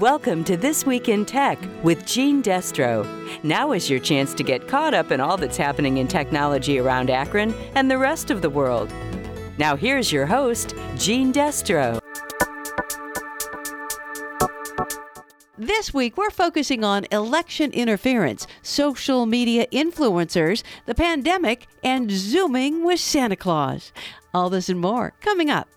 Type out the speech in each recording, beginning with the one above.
Welcome to This Week in Tech with Gene Destro. Now is your chance to get caught up in all that's happening in technology around Akron and the rest of the world. Now, here's your host, Gene Destro. This week, we're focusing on election interference, social media influencers, the pandemic, and Zooming with Santa Claus. All this and more coming up.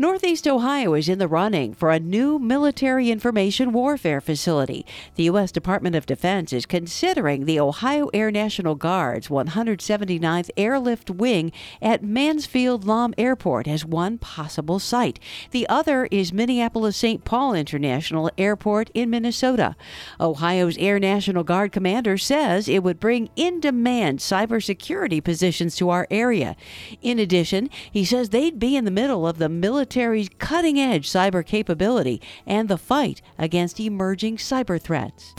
Northeast Ohio is in the running for a new military information warfare facility. The U.S. Department of Defense is considering the Ohio Air National Guard's 179th Airlift Wing at Mansfield Lahm Airport as one possible site. The other is Minneapolis St. Paul International Airport in Minnesota. Ohio's Air National Guard commander says it would bring in demand cybersecurity positions to our area. In addition, he says they'd be in the middle of the military military's cutting edge cyber capability and the fight against emerging cyber threats.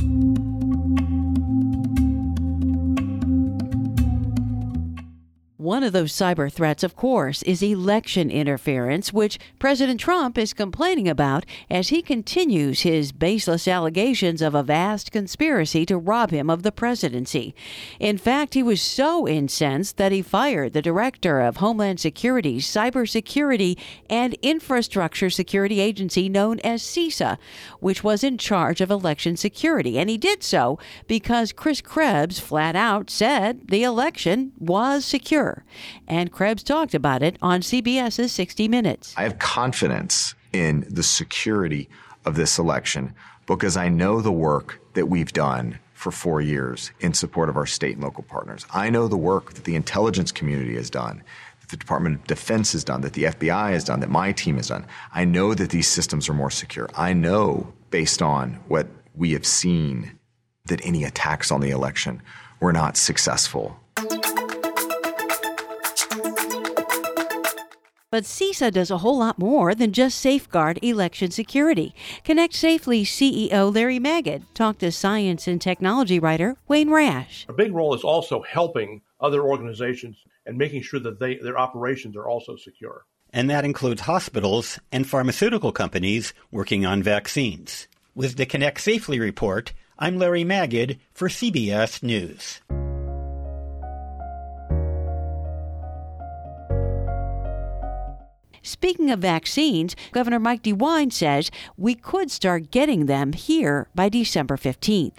One of those cyber threats, of course, is election interference, which President Trump is complaining about as he continues his baseless allegations of a vast conspiracy to rob him of the presidency. In fact, he was so incensed that he fired the director of Homeland Security's Cybersecurity and Infrastructure Security Agency, known as CISA, which was in charge of election security. And he did so because Chris Krebs flat out said the election was secure. And Krebs talked about it on CBS's 60 Minutes. I have confidence in the security of this election because I know the work that we've done for four years in support of our state and local partners. I know the work that the intelligence community has done, that the Department of Defense has done, that the FBI has done, that my team has done. I know that these systems are more secure. I know, based on what we have seen, that any attacks on the election were not successful. But CISA does a whole lot more than just safeguard election security. Connect Safely CEO Larry Magid talked to science and technology writer Wayne Rash. A big role is also helping other organizations and making sure that they, their operations are also secure. And that includes hospitals and pharmaceutical companies working on vaccines. With the Connect Safely report, I'm Larry Magid for CBS News. Speaking of vaccines, Governor Mike DeWine says we could start getting them here by December 15th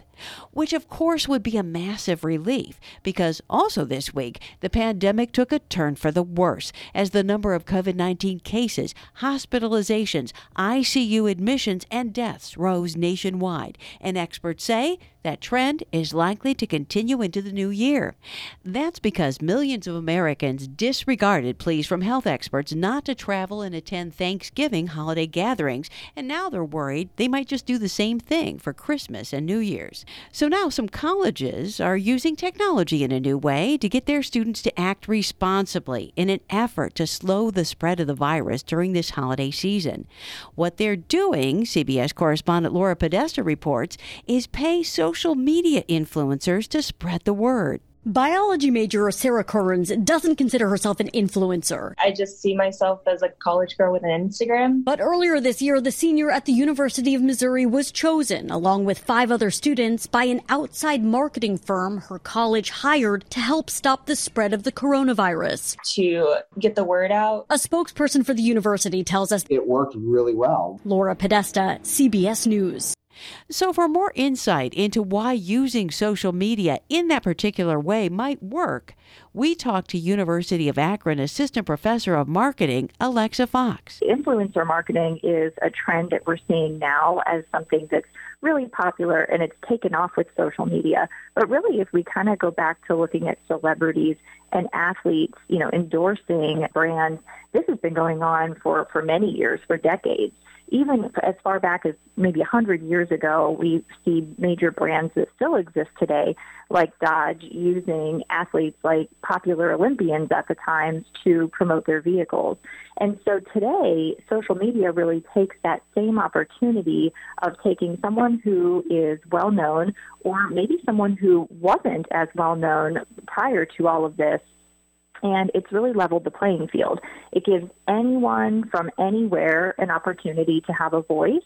which of course would be a massive relief because also this week the pandemic took a turn for the worse as the number of COVID 19 cases, hospitalizations, ICU admissions, and deaths rose nationwide. And experts say that trend is likely to continue into the new year. That's because millions of Americans disregarded pleas from health experts not to travel and attend Thanksgiving holiday gatherings, and now they're worried they might just do the same thing for Christmas and New Year's. So now some colleges are using technology in a new way to get their students to act responsibly in an effort to slow the spread of the virus during this holiday season. What they're doing, CBS correspondent Laura Podesta reports, is pay social media influencers to spread the word. Biology major Sarah Kearns doesn't consider herself an influencer. I just see myself as a college girl with an Instagram. But earlier this year, the senior at the University of Missouri was chosen, along with five other students, by an outside marketing firm her college hired to help stop the spread of the coronavirus. To get the word out. A spokesperson for the university tells us it worked really well. Laura Podesta, CBS News. So, for more insight into why using social media in that particular way might work, we talked to University of Akron Assistant Professor of Marketing, Alexa Fox. Influencer marketing is a trend that we're seeing now as something that's really popular and it's taken off with social media. But really, if we kind of go back to looking at celebrities and athletes, you know, endorsing brands, this has been going on for, for many years, for decades even as far back as maybe 100 years ago, we see major brands that still exist today, like Dodge, using athletes like popular Olympians at the time to promote their vehicles. And so today, social media really takes that same opportunity of taking someone who is well known or maybe someone who wasn't as well known prior to all of this and it's really leveled the playing field. It gives anyone from anywhere an opportunity to have a voice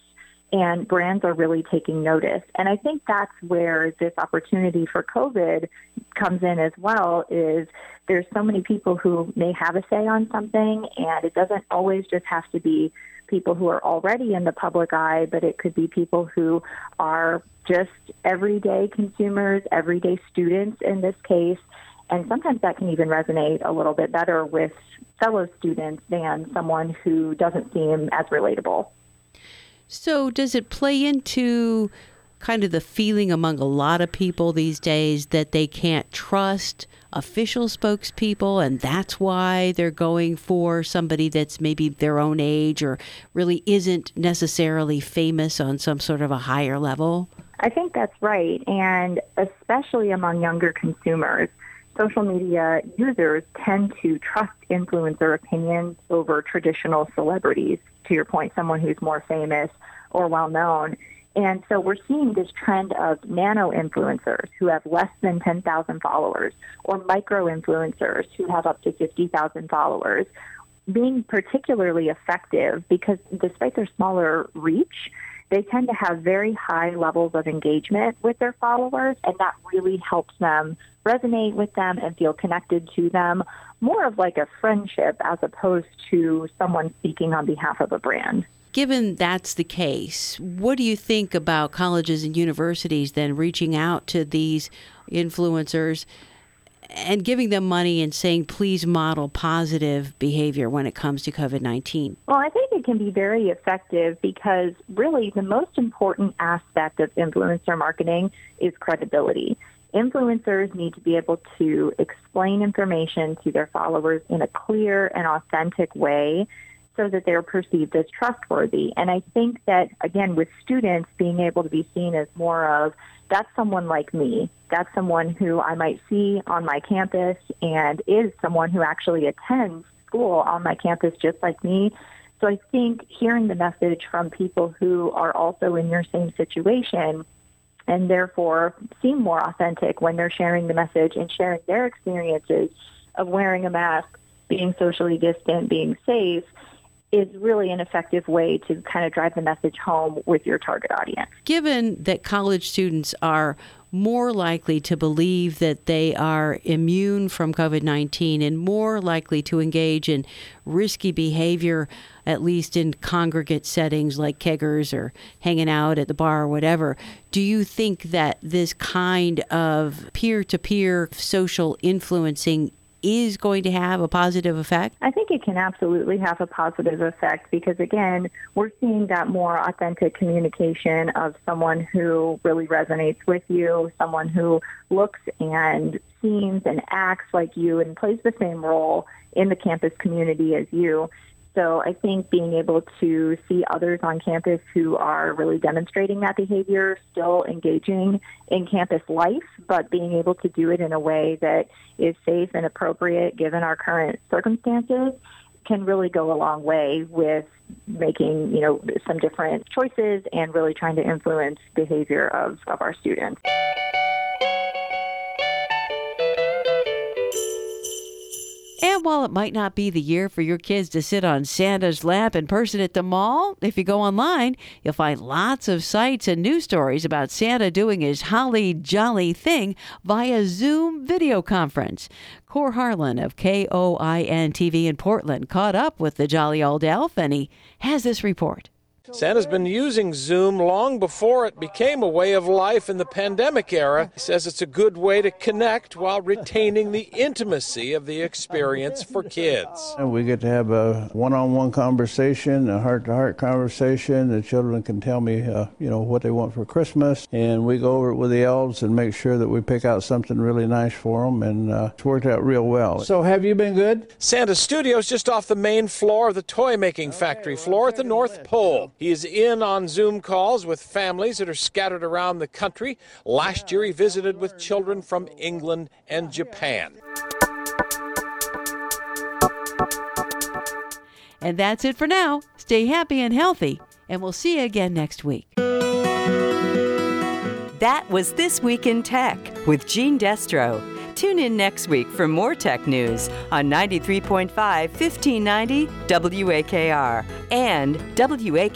and brands are really taking notice. And I think that's where this opportunity for COVID comes in as well is there's so many people who may have a say on something and it doesn't always just have to be people who are already in the public eye, but it could be people who are just everyday consumers, everyday students in this case. And sometimes that can even resonate a little bit better with fellow students than someone who doesn't seem as relatable. So, does it play into kind of the feeling among a lot of people these days that they can't trust official spokespeople and that's why they're going for somebody that's maybe their own age or really isn't necessarily famous on some sort of a higher level? I think that's right. And especially among younger consumers, social media users tend to trust influencer opinions over traditional celebrities. To your point, someone who's more famous or well known. And so we're seeing this trend of nano influencers who have less than 10,000 followers or micro influencers who have up to 50,000 followers being particularly effective because despite their smaller reach, they tend to have very high levels of engagement with their followers, and that really helps them resonate with them and feel connected to them, more of like a friendship as opposed to someone speaking on behalf of a brand. Given that's the case, what do you think about colleges and universities then reaching out to these influencers and giving them money and saying, please model positive behavior when it comes to COVID 19? Well, I think it can be very effective because really the most important aspect of influencer marketing is credibility. Influencers need to be able to explain information to their followers in a clear and authentic way so that they're perceived as trustworthy. And I think that, again, with students being able to be seen as more of, that's someone like me. That's someone who I might see on my campus and is someone who actually attends school on my campus just like me. So I think hearing the message from people who are also in your same situation and therefore seem more authentic when they're sharing the message and sharing their experiences of wearing a mask, being socially distant, being safe, is really an effective way to kind of drive the message home with your target audience. Given that college students are more likely to believe that they are immune from COVID 19 and more likely to engage in risky behavior, at least in congregate settings like keggers or hanging out at the bar or whatever. Do you think that this kind of peer to peer social influencing is going to have a positive effect? I think it can absolutely have a positive effect because, again, we're seeing that more authentic communication of someone who really resonates with you, someone who looks and seems and acts like you and plays the same role in the campus community as you. So I think being able to see others on campus who are really demonstrating that behavior, still engaging in campus life, but being able to do it in a way that is safe and appropriate given our current circumstances can really go a long way with making, you know, some different choices and really trying to influence behavior of, of our students. While it might not be the year for your kids to sit on Santa's lap in person at the mall, if you go online, you'll find lots of sites and news stories about Santa doing his holly jolly thing via Zoom video conference. Cor Harlan of KOIN TV in Portland caught up with the jolly old elf, and he has this report. Santa's been using Zoom long before it became a way of life in the pandemic era. He says it's a good way to connect while retaining the intimacy of the experience for kids. And we get to have a one-on-one conversation, a heart-to-heart conversation. The children can tell me, uh, you know, what they want for Christmas, and we go over it with the elves and make sure that we pick out something really nice for them, and uh, it's worked out real well. So, have you been good? Santa's studio is just off the main floor of the toy making factory floor at the North Pole. He is in on Zoom calls with families that are scattered around the country. Last year, he visited with children from England and Japan. And that's it for now. Stay happy and healthy, and we'll see you again next week. That was This Week in Tech with Gene Destro. Tune in next week for more tech news on 93.5 1590 WAKR and WAKR.net.